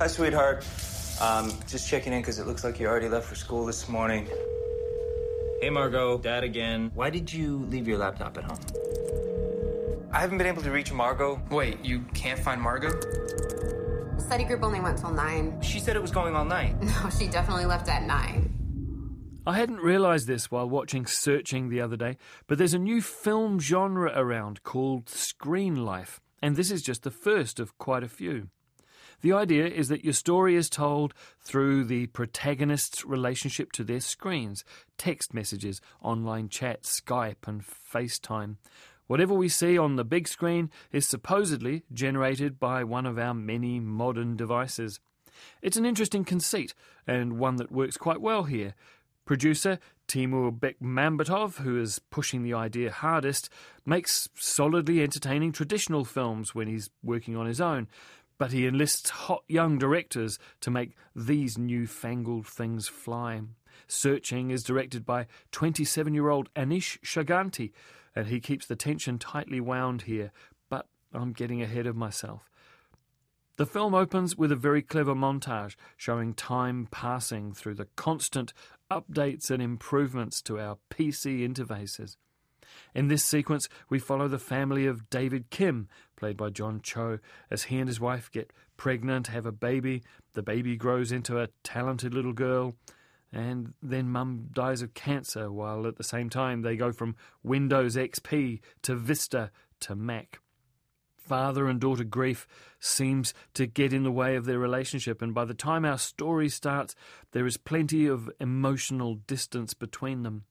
Hi, sweetheart. Um, just checking in because it looks like you already left for school this morning. Hey, Margot. Dad again. Why did you leave your laptop at home? I haven't been able to reach Margot. Wait, you can't find Margot? The Study group only went till 9. She said it was going all night. No, she definitely left at 9. I hadn't realised this while watching Searching the other day, but there's a new film genre around called Screen Life, and this is just the first of quite a few. The idea is that your story is told through the protagonist's relationship to their screens text messages, online chat, Skype, and FaceTime. Whatever we see on the big screen is supposedly generated by one of our many modern devices. It's an interesting conceit, and one that works quite well here. Producer Timur Bekmambetov, who is pushing the idea hardest, makes solidly entertaining traditional films when he's working on his own, but he enlists hot young directors to make these newfangled things fly. Searching is directed by 27 year old Aneesh Chaganty, and he keeps the tension tightly wound here, but I'm getting ahead of myself. The film opens with a very clever montage showing time passing through the constant updates and improvements to our PC interfaces. In this sequence, we follow the family of David Kim, played by John Cho, as he and his wife get pregnant, have a baby, the baby grows into a talented little girl, and then mum dies of cancer, while at the same time they go from Windows XP to Vista to Mac. Father and daughter grief seems to get in the way of their relationship, and by the time our story starts, there is plenty of emotional distance between them.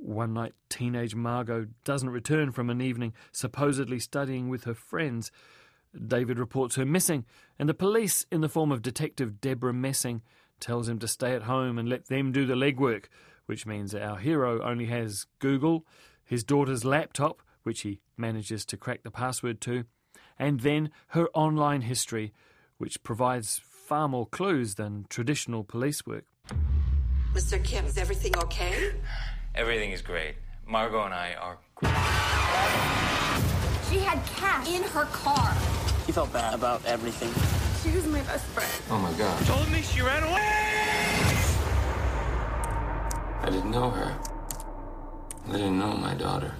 One night, teenage Margot doesn't return from an evening supposedly studying with her friends. David reports her missing, and the police, in the form of Detective Debra Messing, tells him to stay at home and let them do the legwork, which means our hero only has Google, his daughter's laptop, which he manages to crack the password to, and then her online history, which provides far more clues than traditional police work. Mr. Kim, is everything okay? Everything is great. Margot and I are great. She had cash in her car. He felt bad about everything. She was my best friend. Oh my god. Told me she ran away! I didn't know her. I didn't know my daughter.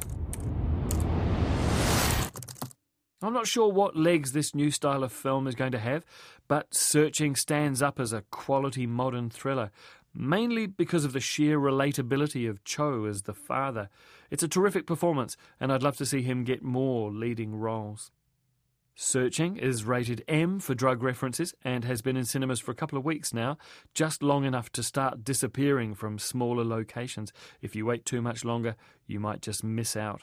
I'm not sure what legs this new style of film is going to have, but Searching stands up as a quality modern thriller, mainly because of the sheer relatability of Cho as the father. It's a terrific performance, and I'd love to see him get more leading roles. Searching is rated M for drug references and has been in cinemas for a couple of weeks now, just long enough to start disappearing from smaller locations. If you wait too much longer, you might just miss out.